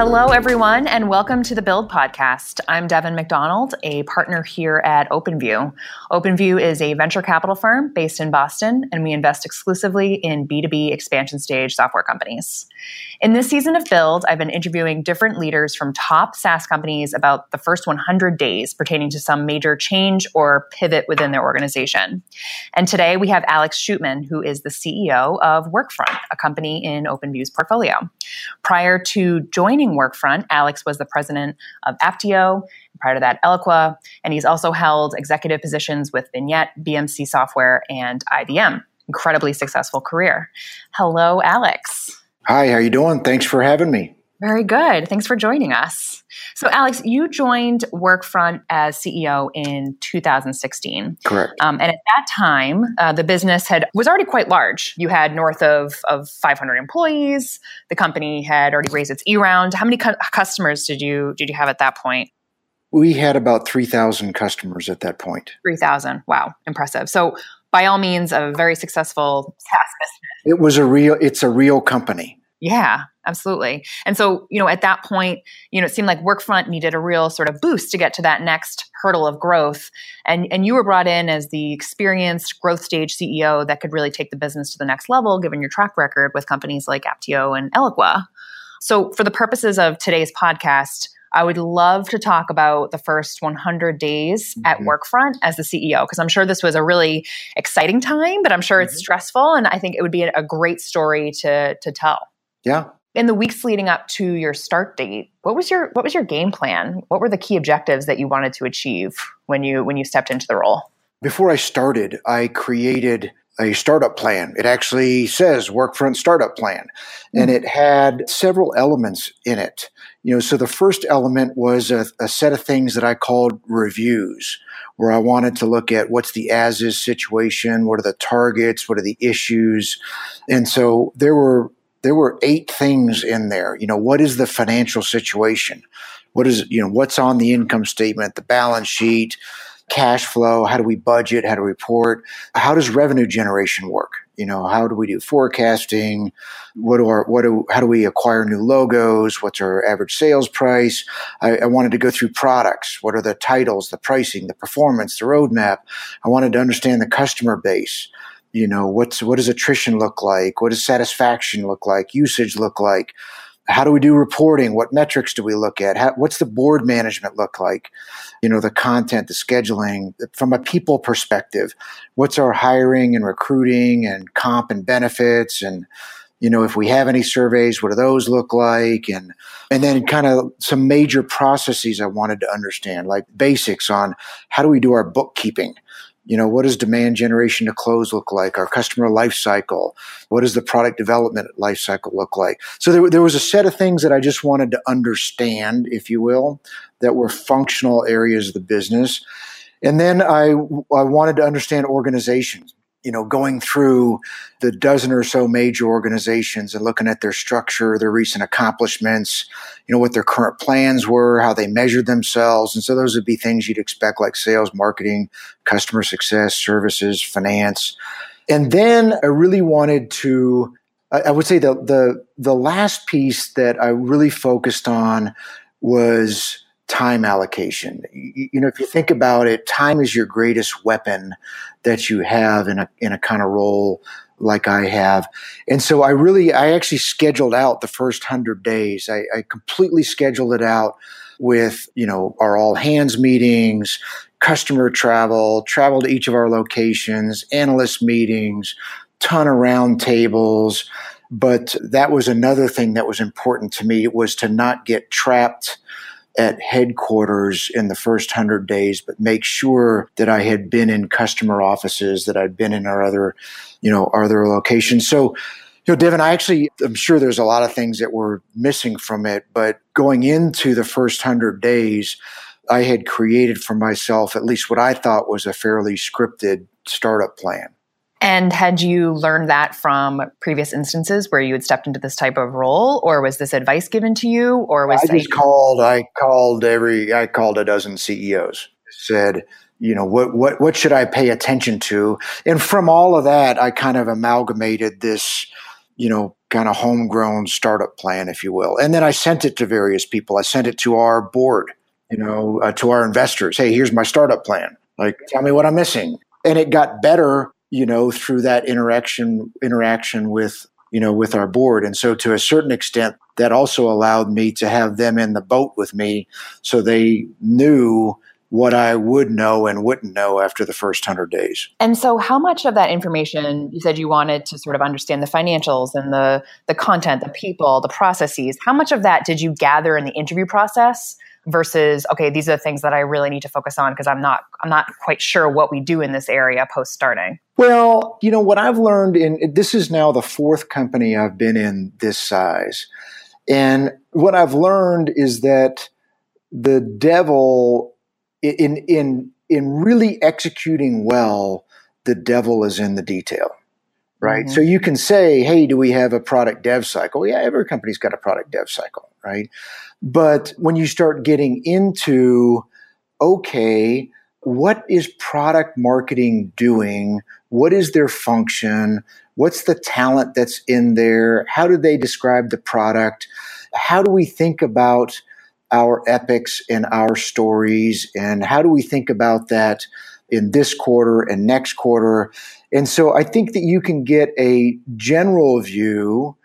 Hello, everyone, and welcome to the Build Podcast. I'm Devin McDonald, a partner here at OpenView. OpenView is a venture capital firm based in Boston, and we invest exclusively in B2B expansion stage software companies. In this season of Build, I've been interviewing different leaders from top SaaS companies about the first 100 days pertaining to some major change or pivot within their organization. And today we have Alex Shootman, who is the CEO of Workfront, a company in OpenView's portfolio. Prior to joining Workfront, Alex was the president of Apptio, prior to that, Eloqua, and he's also held executive positions with Vignette, BMC Software, and IBM. Incredibly successful career. Hello, Alex. Hi, how are you doing? Thanks for having me. Very good. Thanks for joining us. So, Alex, you joined Workfront as CEO in 2016. Correct. Um, and at that time, uh, the business had was already quite large. You had north of, of 500 employees. The company had already raised its E round. How many cu- customers did you did you have at that point? We had about 3,000 customers at that point. 3,000. Wow, impressive. So, by all means, a very successful SaaS business. It was a real. It's a real company. Yeah, absolutely. And so, you know, at that point, you know, it seemed like Workfront needed a real sort of boost to get to that next hurdle of growth. And and you were brought in as the experienced growth stage CEO that could really take the business to the next level, given your track record with companies like Apptio and Eloqua. So, for the purposes of today's podcast, I would love to talk about the first 100 days mm-hmm. at Workfront as the CEO, because I'm sure this was a really exciting time, but I'm sure mm-hmm. it's stressful. And I think it would be a great story to, to tell. Yeah. In the weeks leading up to your start date, what was your what was your game plan? What were the key objectives that you wanted to achieve when you when you stepped into the role? Before I started, I created a startup plan. It actually says Workfront Startup Plan, and hmm. it had several elements in it. You know, so the first element was a, a, set of things that I called reviews, where I wanted to look at what's the as is situation, what are the targets, what are the issues, and so there were there were eight things in there. You know, what is the financial situation? What is, you know, what's on the income statement, the balance sheet, cash flow? How do we budget? How do we report? How does revenue generation work? You know, how do we do forecasting? What do our, what do, how do we acquire new logos? What's our average sales price? I, I wanted to go through products. What are the titles, the pricing, the performance, the roadmap? I wanted to understand the customer base you know what's what does attrition look like? What does satisfaction look like? Usage look like? How do we do reporting? What metrics do we look at? How, what's the board management look like? You know the content the scheduling from a people perspective what's our hiring and recruiting and comp and benefits? And you know if we have any surveys what do those look like? And and then kind of some major processes i wanted to understand like basics on how do we do our bookkeeping you know, what does demand generation to close look like? Our customer life cycle. What does the product development life cycle look like? So there, there was a set of things that I just wanted to understand, if you will, that were functional areas of the business. And then I, I wanted to understand organizations you know, going through the dozen or so major organizations and looking at their structure, their recent accomplishments, you know, what their current plans were, how they measured themselves. And so those would be things you'd expect like sales, marketing, customer success, services, finance. And then I really wanted to, I would say the, the, the last piece that I really focused on was time allocation. You, know, if you think about it, time is your greatest weapon that you have in a in a kind of role like I have. And so I really I actually scheduled out the first hundred days. I, I completely scheduled it out with, you know, our all hands meetings, customer travel, travel to each of our locations, analyst meetings, ton of round tables. But that was another thing that was important to me was to not get trapped at headquarters in the first hundred days, but make sure that I had been in customer offices, that I'd been in our other, you know, our other locations. So, you know, Devin, I actually, I'm sure there's a lot of things that were missing from it, but going into the first hundred days, I had created for myself at least what I thought was a fairly scripted startup plan. And had you learned that from previous instances where you had stepped into this type of role, or was this advice given to you, or was I just called? I called every. I called a dozen CEOs. Said, you know, what what what should I pay attention to? And from all of that, I kind of amalgamated this you know, kind of homegrown startup plan, if you will. And then I sent it to various people. I sent it to our board, you know, uh, to our investors. Hey, here's my startup plan. Like, tell me what I'm missing. And it got better, you know, through that interaction interaction with you know with our board. And so, to a certain extent, that also allowed me to have them in the boat with me, so they knew what I would know and wouldn't know after the first 100 days. And so how much of that information you said you wanted to sort of understand the financials and the the content, the people, the processes, how much of that did you gather in the interview process versus okay, these are the things that I really need to focus on because I'm not I'm not quite sure what we do in this area post starting? Well, you know what I've learned in this is now the fourth company I've been in this size. And what I've learned is that the devil in in in really executing well, the devil is in the detail, right? Mm-hmm. So you can say, "Hey, do we have a product dev cycle?" Yeah, every company's got a product dev cycle, right? But when you start getting into, okay, what is product marketing doing? What is their function? What's the talent that's in there? How do they describe the product? How do we think about our epics and our stories and how do we think about that in this quarter and next quarter. And so i think that you can get a general view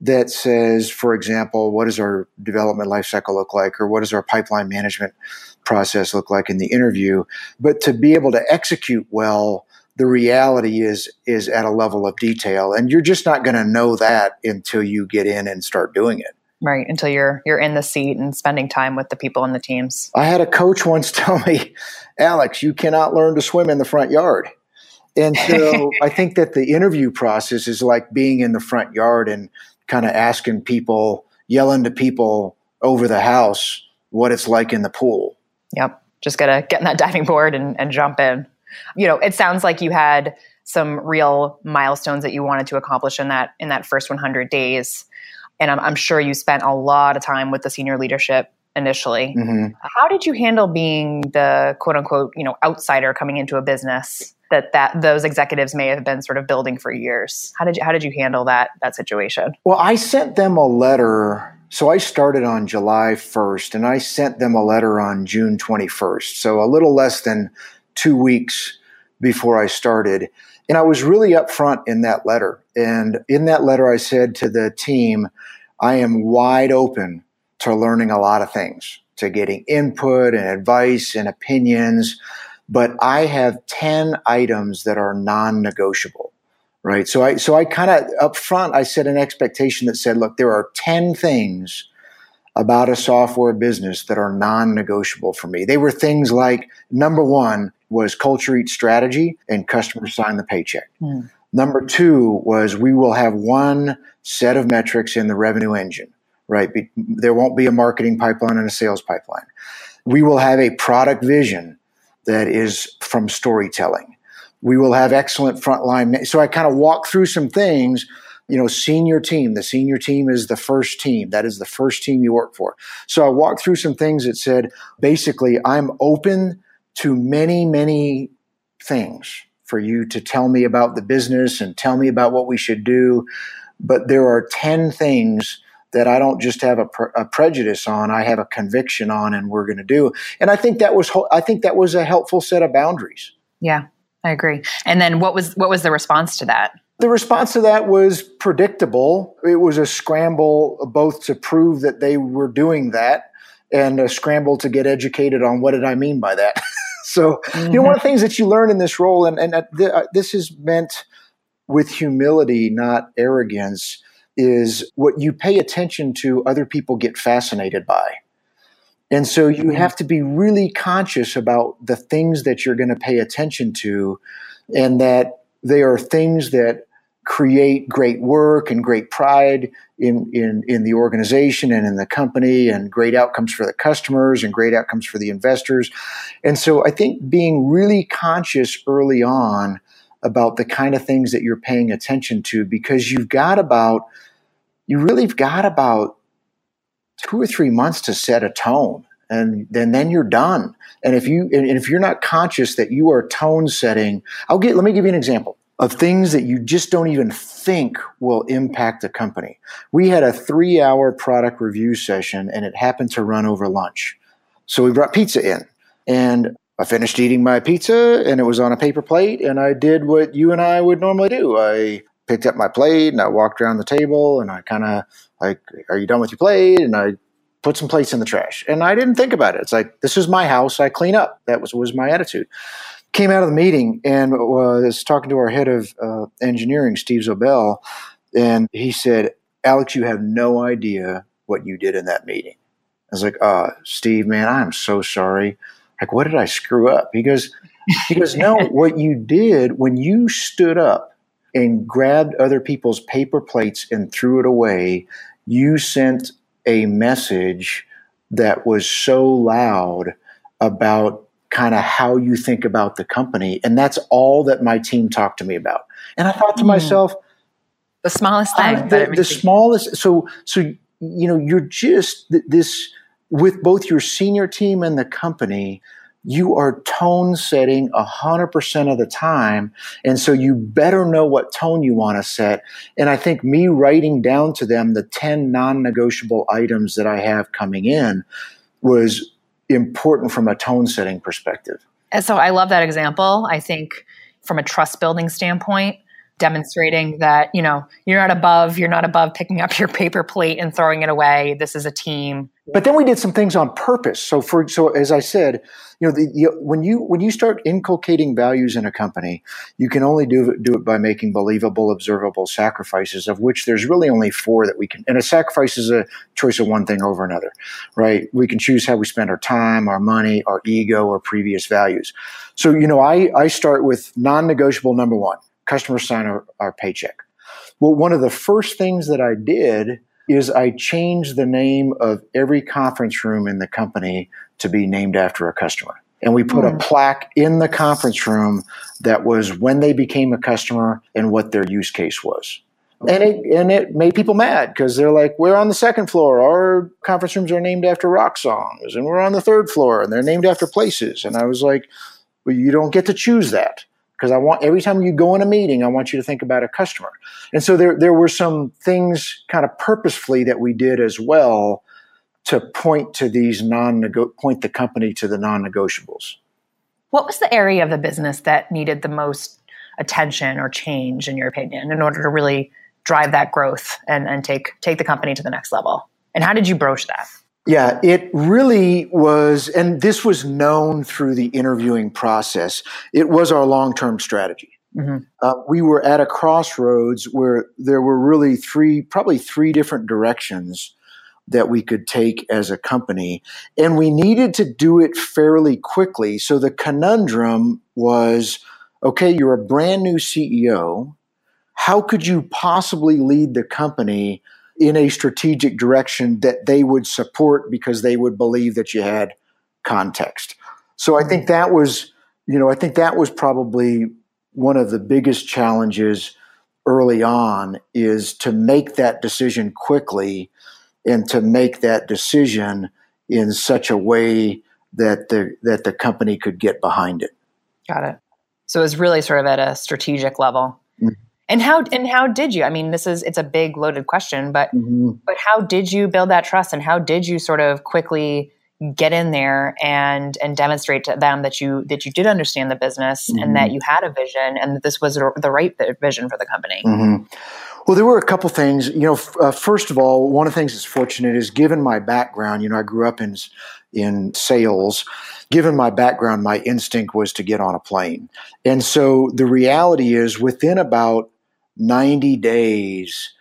that says for example what does our development lifecycle look like or what does our pipeline management process look like in the interview? But to be able to execute well the reality is is at a level of detail and you're just not going to know that until you get in and start doing it right until you're you're in the seat and spending time with the people in the teams. I had a coach once tell me alex you cannot learn to swim in the front yard. And so i think that the interview process is like being in the front yard and kind of asking people yelling to people over the house what it's like in the pool. Yep just gotta get in that diving board and, and jump in. You know it sounds like you had some real milestones that you wanted to accomplish in that in that first 100 days and I'm, I'm sure you spent a lot of time with the senior leadership initially. Mm-hmm. How did you handle being the quote unquote, you know, outsider coming into a business that that those executives may have been sort of building for years? How did you how did you handle that that situation? Well, I sent them a letter. So I started on July 1st and I sent them a letter on June 21st. So a little less than 2 weeks before I started. And I was really upfront in that letter. And in that letter, I said to the team, I am wide open to learning a lot of things, to getting input and advice and opinions. But I have 10 items that are non negotiable. Right. So I, so I kind of upfront, I set an expectation that said, look, there are 10 things about a software business that are non negotiable for me. They were things like number one, was culture eat strategy and customers sign the paycheck. Mm. Number two was we will have one set of metrics in the revenue engine, right? Be, there won't be a marketing pipeline and a sales pipeline. We will have a product vision that is from storytelling. We will have excellent frontline. So I kind of walk through some things, you know, senior team. The senior team is the first team. That is the first team you work for. So I walked through some things that said, basically, I'm open to many, many things for you to tell me about the business and tell me about what we should do. But there are 10 things that I don't just have a, pre- a prejudice on, I have a conviction on, and we're going to do. And I think that was, I think that was a helpful set of boundaries. Yeah, I agree. And then what was, what was the response to that? The response to that was predictable. It was a scramble both to prove that they were doing that and a scramble to get educated on what did I mean by that. so, mm-hmm. you know, one of the mm-hmm. things that you learn in this role, and, and uh, uh, this is meant with humility, not arrogance, is what you pay attention to, other people get fascinated by. And so you mm-hmm. have to be really conscious about the things that you're going to pay attention to, and that they are things that create great work and great pride in, in, in the organization and in the company and great outcomes for the customers and great outcomes for the investors. And so I think being really conscious early on about the kind of things that you're paying attention to because you've got about, you really have got about two or three months to set a tone and then then you're done. And if you and if you're not conscious that you are tone setting, I'll get let me give you an example. Of things that you just don't even think will impact the company. We had a three hour product review session and it happened to run over lunch. So we brought pizza in and I finished eating my pizza and it was on a paper plate and I did what you and I would normally do. I picked up my plate and I walked around the table and I kind of like, are you done with your plate? And I put some plates in the trash. And I didn't think about it. It's like, this is my house. I clean up. That was, was my attitude. Came out of the meeting and was talking to our head of uh, engineering, Steve Zobel, and he said, Alex, you have no idea what you did in that meeting. I was like, uh, Steve, man, I'm so sorry. Like, what did I screw up? He goes, he goes, no, what you did when you stood up and grabbed other people's paper plates and threw it away, you sent a message that was so loud about kind of how you think about the company. And that's all that my team talked to me about. And I thought to mm. myself, the smallest thing, the, the smallest. So, so, you know, you're just this with both your senior team and the company, you are tone setting 100% of the time. And so you better know what tone you want to set. And I think me writing down to them the 10 non negotiable items that I have coming in was important from a tone setting perspective. And so I love that example. I think from a trust building standpoint, demonstrating that, you know, you're not above, you're not above picking up your paper plate and throwing it away. This is a team. But then we did some things on purpose. So for so as I said, you know, the, the, when you when you start inculcating values in a company, you can only do do it by making believable, observable sacrifices, of which there's really only four that we can. And a sacrifice is a choice of one thing over another, right? We can choose how we spend our time, our money, our ego, or previous values. So you know, I I start with non-negotiable number one: customers sign our, our paycheck. Well, one of the first things that I did is I changed the name of every conference room in the company to be named after a customer. And we put mm. a hmm. plaque in the conference room that was when they became a customer and what their use case was. And it and it made people mad because they're like, we're on the second floor. Our conference rooms are named after rock songs, and we're on the third floor, and they're named after places. And I was like, well, you don't get to choose that because I want every time you go in a meeting, I want you to think about a customer. And so there there were some things kind of purposefully that we did as well to point to these non point the company to the non-negotiables. What was the area of the business that needed the most attention or change in your opinion in order to really drive that growth and, and take take the company to the next level? And how did you broach that? Yeah, it really was, and this was known through the interviewing process. It was our long term strategy. Mm-hmm. Uh, we were at a crossroads where there were really three, probably three different directions that we could take as a company. And we needed to do it fairly quickly. So the conundrum was okay, you're a brand new CEO. How could you possibly lead the company in a strategic direction that they would support because they would believe that you had context. So I think that was, you know, I think that was probably one of the biggest challenges early on is to make that decision quickly and to make that decision in such a way that the that the company could get behind it. Got it. So it was really sort of at a strategic level. Mm-hmm. And how and how did you? I mean, this is it's a big loaded question, but mm-hmm. but how did you build that trust and how did you sort of quickly get in there and and demonstrate to them that you that you did understand the business mm-hmm. and that mm-hmm. you had a vision and that this was the right vision for the company? Mm-hmm. Well, there were a couple things. You know, uh, first of all, one of the things that's fortunate is given my background. You know, I grew up in in sales. Given my background, my instinct was to get on a plane, and so the reality is, within about 90 days,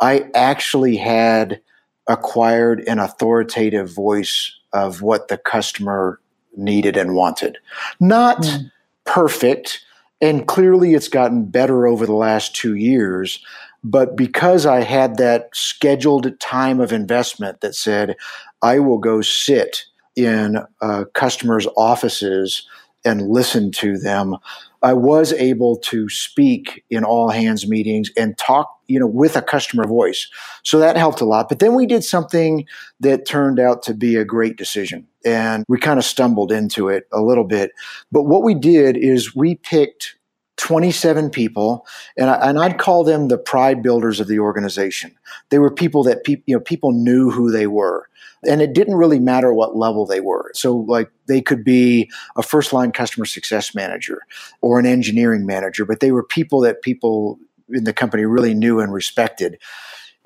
I actually had acquired an authoritative voice of what the customer needed and wanted. Not mm. perfect, and clearly it's gotten better over the last two years. But because I had that scheduled time of investment that said, I will go sit in uh, customers' offices and listen to them I was able to speak in all hands meetings and talk, you know, with a customer voice. So that helped a lot. But then we did something that turned out to be a great decision and we kind of stumbled into it a little bit. But what we did is we picked 27 people, and, I, and I'd call them the pride builders of the organization. They were people that pe- you know people knew who they were, and it didn't really matter what level they were. So, like they could be a first line customer success manager or an engineering manager, but they were people that people in the company really knew and respected.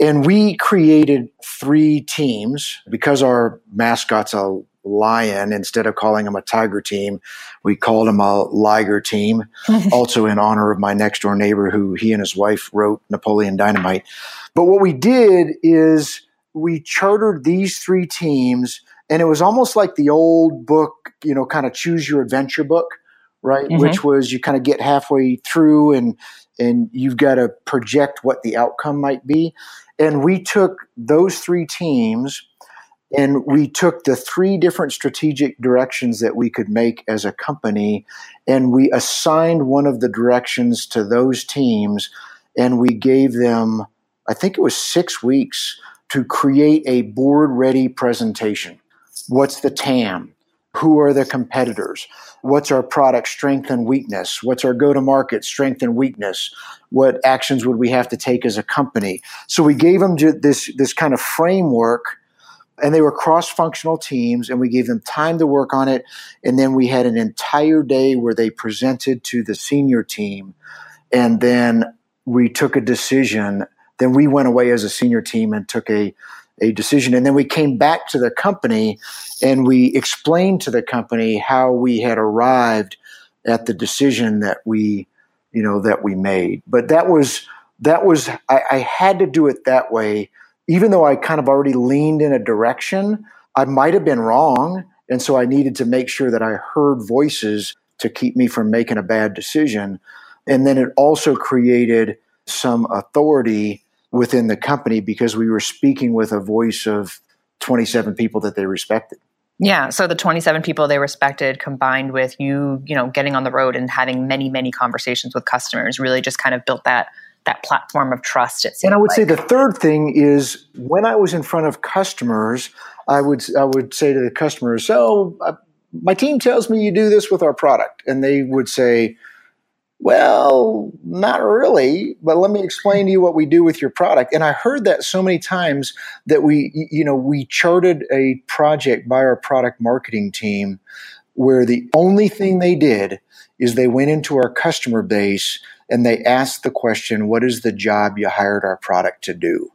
And we created three teams because our mascot's a lion instead of calling him a tiger team we called him a liger team. Also in honor of my next door neighbor who he and his wife wrote napoleon dynamite. But what we did is we chartered these three teams and it was almost like the old book you know kind of choose your adventure book right? Mm-hmm. which was you kind of get halfway through and and you've got to project what the outcome might be. And we took those three teams and we took the three different strategic directions that we could make as a company, and we assigned one of the directions to those teams, and we gave them, I think it was six weeks, to create a board ready presentation. What's the TAM? Who are the competitors? What's our product strength and weakness? What's our go to market strength and weakness? What actions would we have to take as a company? So we gave them this, this kind of framework and they were cross-functional teams and we gave them time to work on it. And then we had an entire day where they presented to the senior team. And then we took a decision. Then we went away as a senior team and took a a decision. And then we came back to the company and we explained to the company how we had arrived at the decision that we you know that we made. But that was that was I, I had to do it that way even though I kind of already leaned in a direction, I might have been wrong. And so I needed to make sure that I heard voices to keep me from making a bad decision. And then it also created some authority within the company because we were speaking with a voice of 27 people that they respected. Yeah, so the 27 people they respected combined with you, you know, getting on the road and having many many conversations with customers really just kind of built that that platform of trust. It and I would like. say the third thing is when I was in front of customers, I would I would say to the customers, "So uh, my team tells me you do this with our product," and they would say, "Well, not really, but let me explain to you what we do with your product." And I heard that so many times that we you know we charted a project by our product marketing team where the only thing they did is they went into our customer base and they asked the question, What is the job you hired our product to do?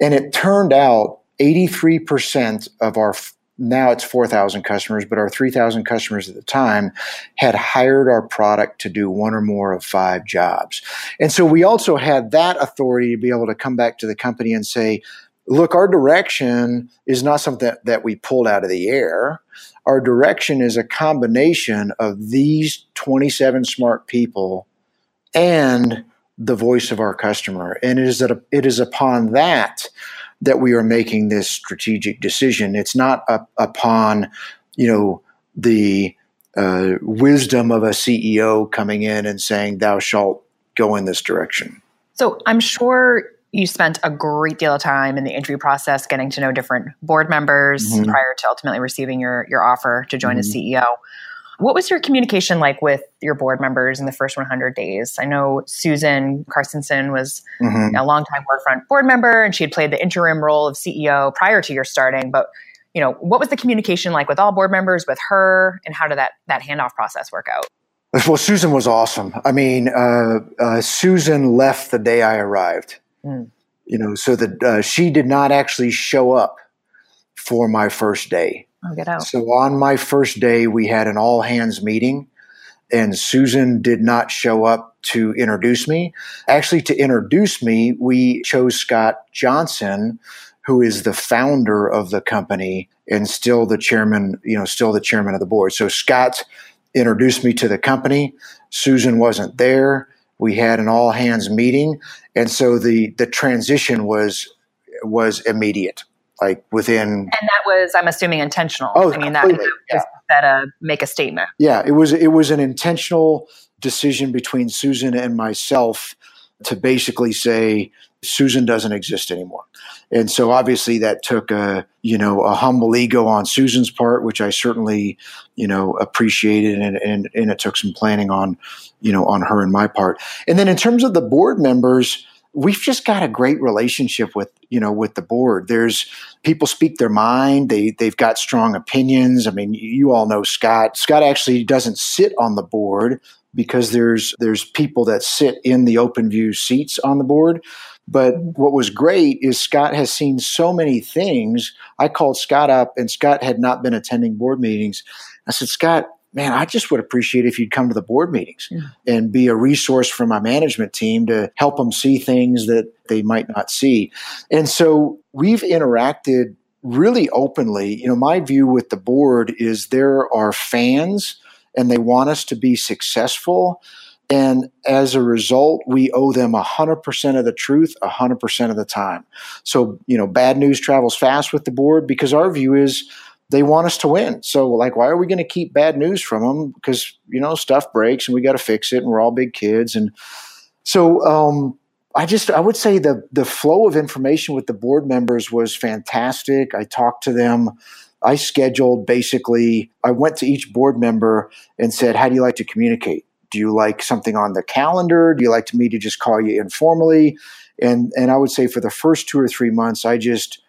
And it turned out 83% of our now it's 4,000 customers, but our 3,000 customers at the time had hired our product to do one or more of five jobs. And so we also had that authority to be able to come back to the company and say, look, our direction is not something that, that we pulled out of the air. Our direction is a combination of these 27 smart people and the voice of our customer. And it is, that, it is upon that that we are making this strategic decision. It's not up, upon, you know, the uh, wisdom of a CEO coming in and saying, thou shalt go in this direction. So I'm sure you spent a great deal of time in the interview process getting to know different board members mm-hmm. prior to ultimately receiving your, your offer to join mm-hmm. as CEO. What was your communication like with your board members in the first 100 days? I know Susan Carstensen was mm-hmm. a longtime Workfront board member, and she had played the interim role of CEO prior to your starting. But you know, what was the communication like with all board members, with her, and how did that that handoff process work out? Well, Susan was awesome. I mean, uh, uh, Susan left the day I arrived. Mm. You know, so that uh, she did not actually show up for my first day. I'll get out. So on my first day, we had an all hands meeting, and Susan did not show up to introduce me. Actually, to introduce me, we chose Scott Johnson, who is the founder of the company and still the chairman, you know, still the chairman of the board. So Scott introduced me to the company. Susan wasn't there. We had an all hands meeting, and so the the transition was was immediate like within and that was i'm assuming intentional oh, i mean that yeah. that uh, make a statement yeah it was it was an intentional decision between susan and myself to basically say Susan doesn't exist anymore. And so obviously that took a, you know, a humble ego on Susan's part, which I certainly, you know, appreciated and, and, and it took some planning on, you know, on her and my part. And then in terms of the board members, we've just got a great relationship with you know with the board. There's people speak their mind. They they've got strong opinions. I mean you all know scott. Scott actually doesn't sit on the board because there's there's people that sit in the OpenView seats on the board. But what was great is Scott has seen so many things. I called Scott up, and Scott had not been attending board meetings. I said, Scott, man, I just would appreciate if you'd come to the board meetings yeah. and be a resource for my management team to help them see things that they might not see. And so we've interacted really openly. You know, my view with the board is there are fans and they want us to be successful. And as a result, we owe them 100% of the truth 100% of the time. So, you know, bad news travels fast with the board because our view is they want us to win. So, like, why are we going to keep bad news from them? Because, you know, stuff breaks and we got to fix it and we're all big kids. And so, um, I just, I would say the, the flow of information with the board members was fantastic. I talked to them. I scheduled basically, I went to each board member and said, How do you like to communicate? Do you like something on the calendar? Do you like me to just call you informally? And, and I would say for the first two or three months, I just,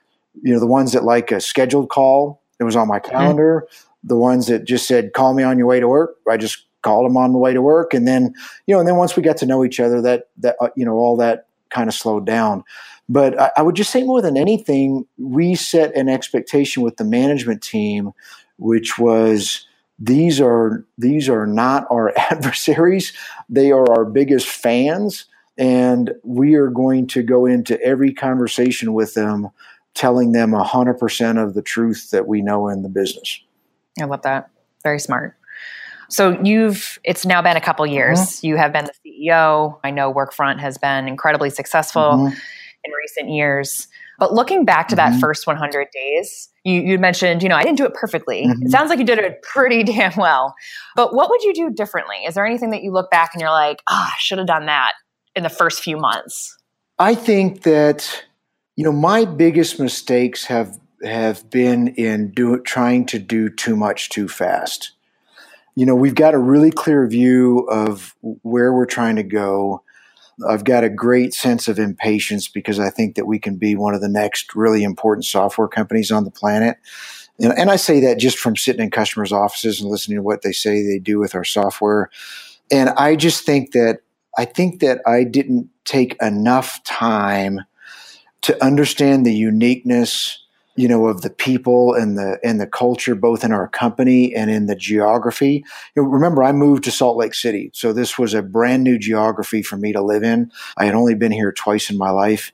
you know, the ones that like a scheduled call, it was on my calendar. Mm-hmm. The ones that just said, call me on your way to work, I just called them on the way to work. And then, you know, and then once we got to know each other, that, that, uh, you know, all that kind of slowed down. But I, I would just say more than anything, we set an expectation with the management team, which was, these are these are not our adversaries they are our biggest fans and we are going to go into every conversation with them telling them 100% of the truth that we know in the business. I love that. Very smart. So you've it's now been a couple years. Mm-hmm. You have been the CEO. I know Workfront has been incredibly successful mm-hmm. in recent years. But looking back to mm-hmm. that first 100 days, you, you, mentioned, you know, I didn't do it perfectly. It mm-hmm. sounds like you did it pretty damn well. But what would you do differently? Is there anything that you look back and you're like, ah, oh, I should have done that in the first few months? I think that you know, my biggest mistakes have have been in do, trying to do too much too fast. You know, we've got a really clear view of where we're trying to go. I've got a great sense of impatience because I think that we can be one of the next really important software companies on the planet. And, and I say that just from sitting in customers' offices and listening to what they say they do with our software. And I just think that I think that I didn't take enough time to understand the uniqueness you know of the people and the and the culture both in our company and in the geography. You know, remember i moved to salt lake city so this was a brand new geography for me to live in. I had only been here twice in my life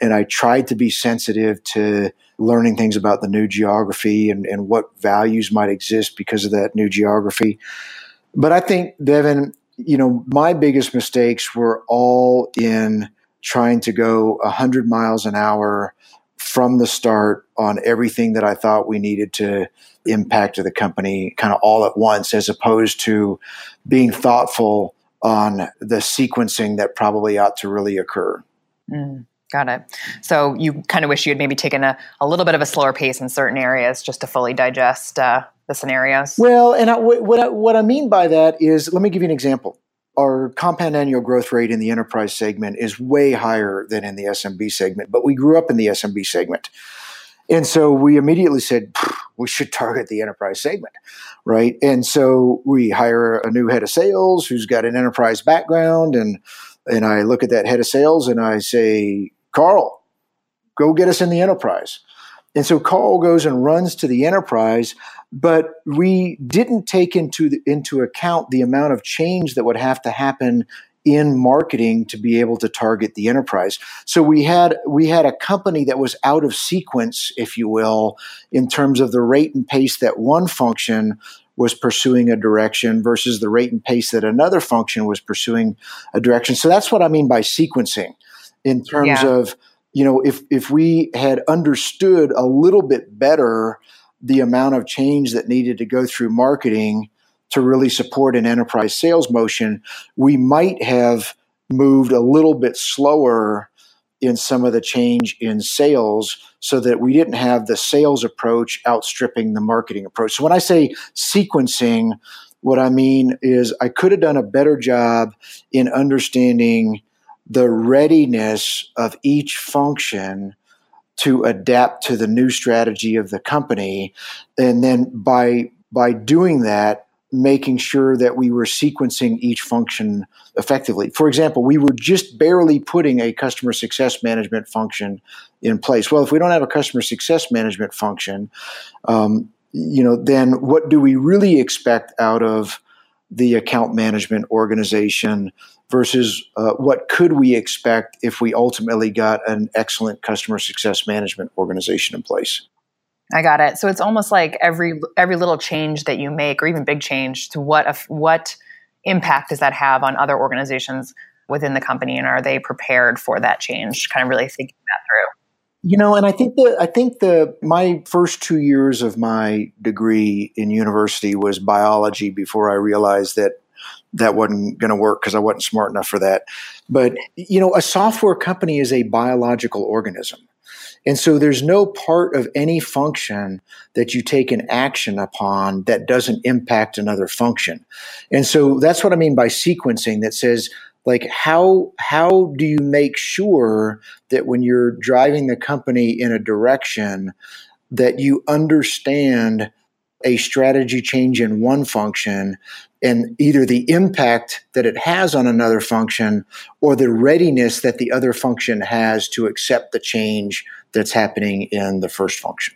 and i tried to be sensitive to learning things about the new geography and, and what values might exist because of that new geography. But i think devin you know my biggest mistakes were all in trying to go 100 miles an hour from the start on everything that I thought we needed to impact the company kind of all at once, as opposed to being thoughtful on the sequencing that probably ought to really occur. Mm, got it. So you kind of wish you had maybe taken a, a little bit of a slower pace in certain areas just to fully digest uh, the scenarios. Well, and I, what, I, what I mean by that is, let me give you an example our compound annual growth rate in the enterprise segment is way higher than in the SMB segment, but we grew up in the SMB segment. And so we immediately said, we should target the enterprise segment, right? And so we hire a new head of sales who's got an enterprise background. And, and I look at that head of sales and I say, Carl, go get us in the enterprise. And so Carl goes and runs to the enterprise, but we didn't take into the, into account the amount of change that would have to happen in marketing to be able to target the enterprise. So we had we had a company that was out of sequence, if you will, in terms of the rate and pace that one function was pursuing a direction versus the rate and pace that another function was pursuing a direction. So that's what I mean by sequencing in terms yeah. of you know, if if we had understood a little bit better the amount of change that needed to go through marketing to really support an enterprise sales motion, we might have moved a little bit slower in some of the change in sales so that we didn't have the sales approach outstripping the marketing approach. So when I say sequencing, what I mean is I could have done a better job in understanding the readiness of each function to adapt to the new strategy of the company and then by by doing that making sure that we were sequencing each function effectively. For example, we were just barely putting a customer success management function in place. Well, if we don't have a customer success management function, um, you know, then what do we really expect out of the account management organization versus uh, what could we expect if we ultimately got an excellent customer success management organization in place? I got it. So it's almost like every every little change that you make, or even big change, to what what impact does that have on other organizations within the company, and are they prepared for that change? Kind of really thinking that through. You know, and I think the I think the my first two years of my degree in university was biology before I realized that that wasn't going to work because I wasn't smart enough for that. But you know, a software company is a biological organism. And so there's no part of any function that you take an action upon that doesn't impact another function. And so that's what I mean by sequencing that says like how how do you make sure that when you're driving the company in a direction that you understand a strategy change in one function and either the impact that it has on another function or the readiness that the other function has to accept the change that's happening in the first function.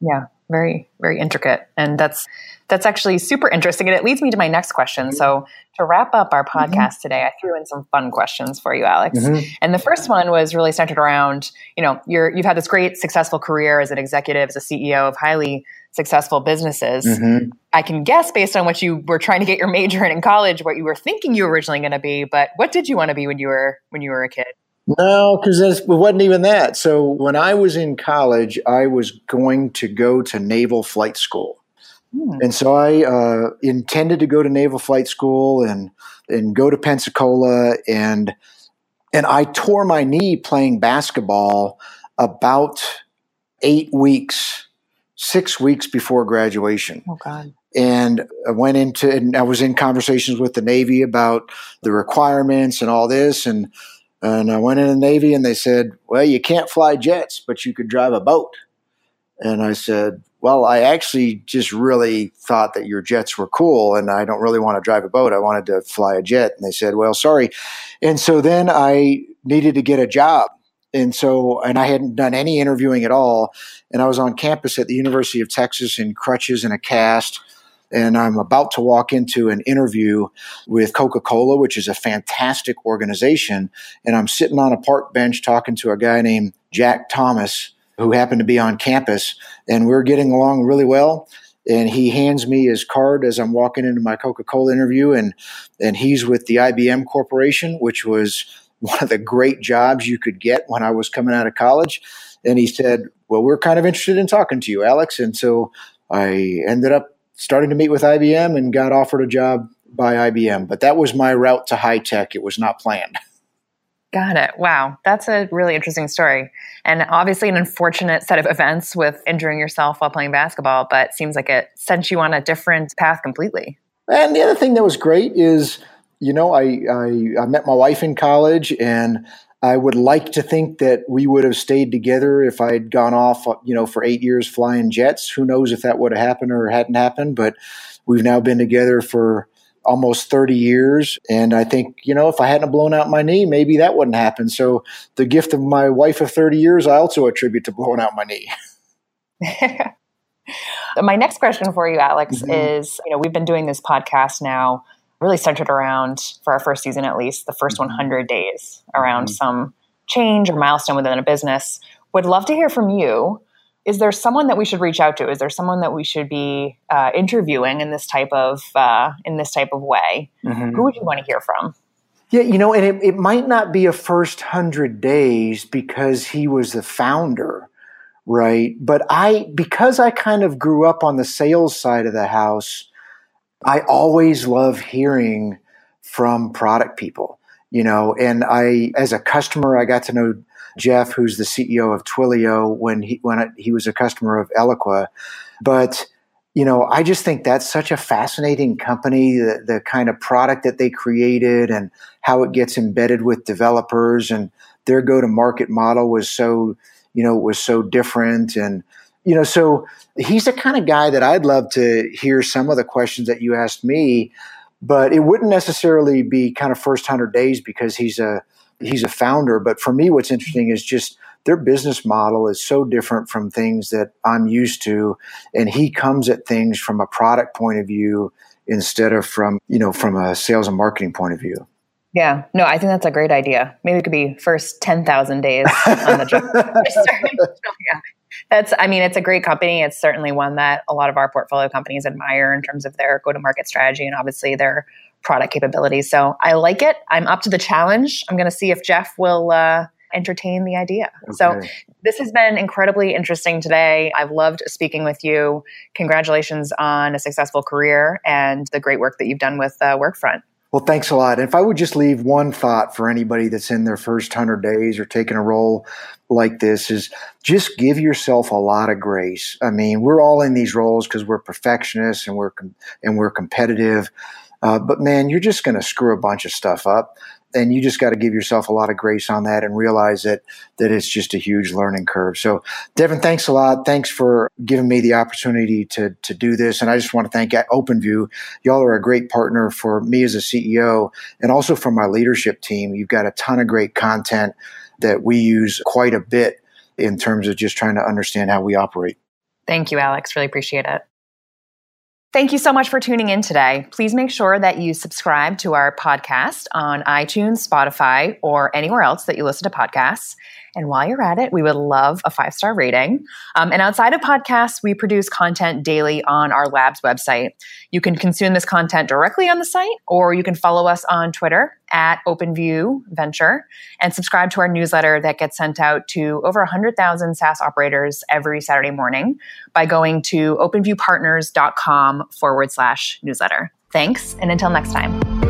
Yeah, very very intricate and that's that's actually super interesting and it leads me to my next question. Mm-hmm. So to wrap up our mm-hmm. podcast mm-hmm. today, I threw in some fun questions for you, Alex. Mm-hmm. And the first one was really centered around, you know, you're you've had this great successful career as an executive, as a CEO of highly successful businesses. Mm-hmm. I can guess based on what you were trying to get your major in in college, what you were thinking you were originally going to be, but what did you want to be when you were when you were a kid? No, because it wasn't even that. So when I was in college, I was going to go to naval flight school. Hmm. And so I uh, intended to go to naval flight school and and go to Pensacola and and I tore my knee playing basketball about eight weeks, six weeks before graduation. Oh God. And I went into and I was in conversations with the Navy about the requirements and all this and and I went in the Navy and they said, Well, you can't fly jets, but you could drive a boat. And I said, Well, I actually just really thought that your jets were cool and I don't really want to drive a boat. I wanted to fly a jet. And they said, Well, sorry. And so then I needed to get a job. And so, and I hadn't done any interviewing at all. And I was on campus at the University of Texas in crutches and a cast and I'm about to walk into an interview with Coca Cola, which is a fantastic organization. And I'm sitting on a park bench talking to a guy named Jack Thomas, who happened to be on campus, and we're getting along really well. And he hands me his card as I'm walking into my Coca Cola interview, and and he's with the IBM Corporation, which was one of the great jobs you could get when I was coming out of college. And he said, "Well, we're kind of interested in talking to you, Alex." And so I ended up starting to meet with IBM and got offered a job by IBM. But that was my route to high tech. It was not planned. Got it. Wow. That's a really interesting story. And obviously, an unfortunate set of events with injuring yourself while playing basketball, but seems like it sent you on a different path completely. And the other thing that was great is, you know, I, I, I met my wife in college and I would like to think that we would have stayed together if I'd gone off, you know, for eight years flying jets. Who knows if that would have happened or hadn't happened, but we've now been together for almost 30 years. And I think, you know, if I hadn't blown out my knee, maybe that wouldn't happen. So the gift of my wife of 30 years, I also attribute to blowing out my knee. my next question for you, Alex, mm-hmm. is, you know, we've been doing this podcast now really centered around, for our first season at least, the first mm-hmm. 100 days around mm-hmm. some change or milestone within a business. Would love to hear from you. Is there someone that we should reach out to? Is there someone that we should be uh, interviewing in this type of uh, in this type of way? Mm-hmm. Who would you want to hear from? Yeah, you know, and it, it might not be a first hundred days because he was the founder, right? But I, because I kind of grew up on the sales side of the house, I always love hearing from product people. you know, and I, as a customer, I got to know Jeff, who's the CEO of Twilio when he, when he was a customer of Eloqua. But, you know, I just think that's such a fascinating company, the, the kind of product that they created and how it gets embedded with developers and their go to market model was so, you know, was so different. And, you know, so he's the kind of guy that I'd love to hear some of the questions that you asked me, but it wouldn't necessarily be kind of first hundred days because he's a he's a founder. But for me, what's interesting is just their business model is so different from things that I'm used to, and he comes at things from a product point of view instead of from you know from a sales and marketing point of view. Yeah, no, I think that's a great idea. Maybe it could be first ten thousand days on the job. yeah, that's, I mean, it's a great company. It's certainly one that a lot of our portfolio companies admire in terms of their go to market strategy and obviously their product capabilities. So I like it. I'm up to the challenge. I'm going to see if Jeff will uh, entertain the idea. Okay. So this has been incredibly interesting today. I've loved speaking with you. Congratulations on a successful career and the great work that you've done with uh, Workfront. Well, thanks a lot. if I would just leave one thought for anybody that's in their first 100 days or taking a role like this is just give yourself a lot of grace. I mean, we're all in these roles because we're perfectionists and we're and we're competitive. Uh, but man, you're just going to screw a bunch of stuff up and you just got to give yourself a lot of grace on that and realize that that it's just a huge learning curve. So, Devin, thanks a lot. Thanks for giving me the opportunity to to do this. And I just want to thank OpenView. Y'all are a great partner for me as a CEO and also for my leadership team. You've got a ton of great content that we use quite a bit in terms of just trying to understand how we operate. Thank you, Alex. Really appreciate it. Thank you so much for tuning in today. Please make sure that you subscribe to our podcast on iTunes, Spotify, or anywhere else that you listen to podcasts. And while you're at it, we would love a five star rating. Um, and outside of podcasts, we produce content daily on our lab's website. You can consume this content directly on the site, or you can follow us on Twitter at OpenView Venture and subscribe to our newsletter that gets sent out to over 100,000 SaaS operators every Saturday morning by going to openviewpartners.com forward slash newsletter. Thanks, and until next time.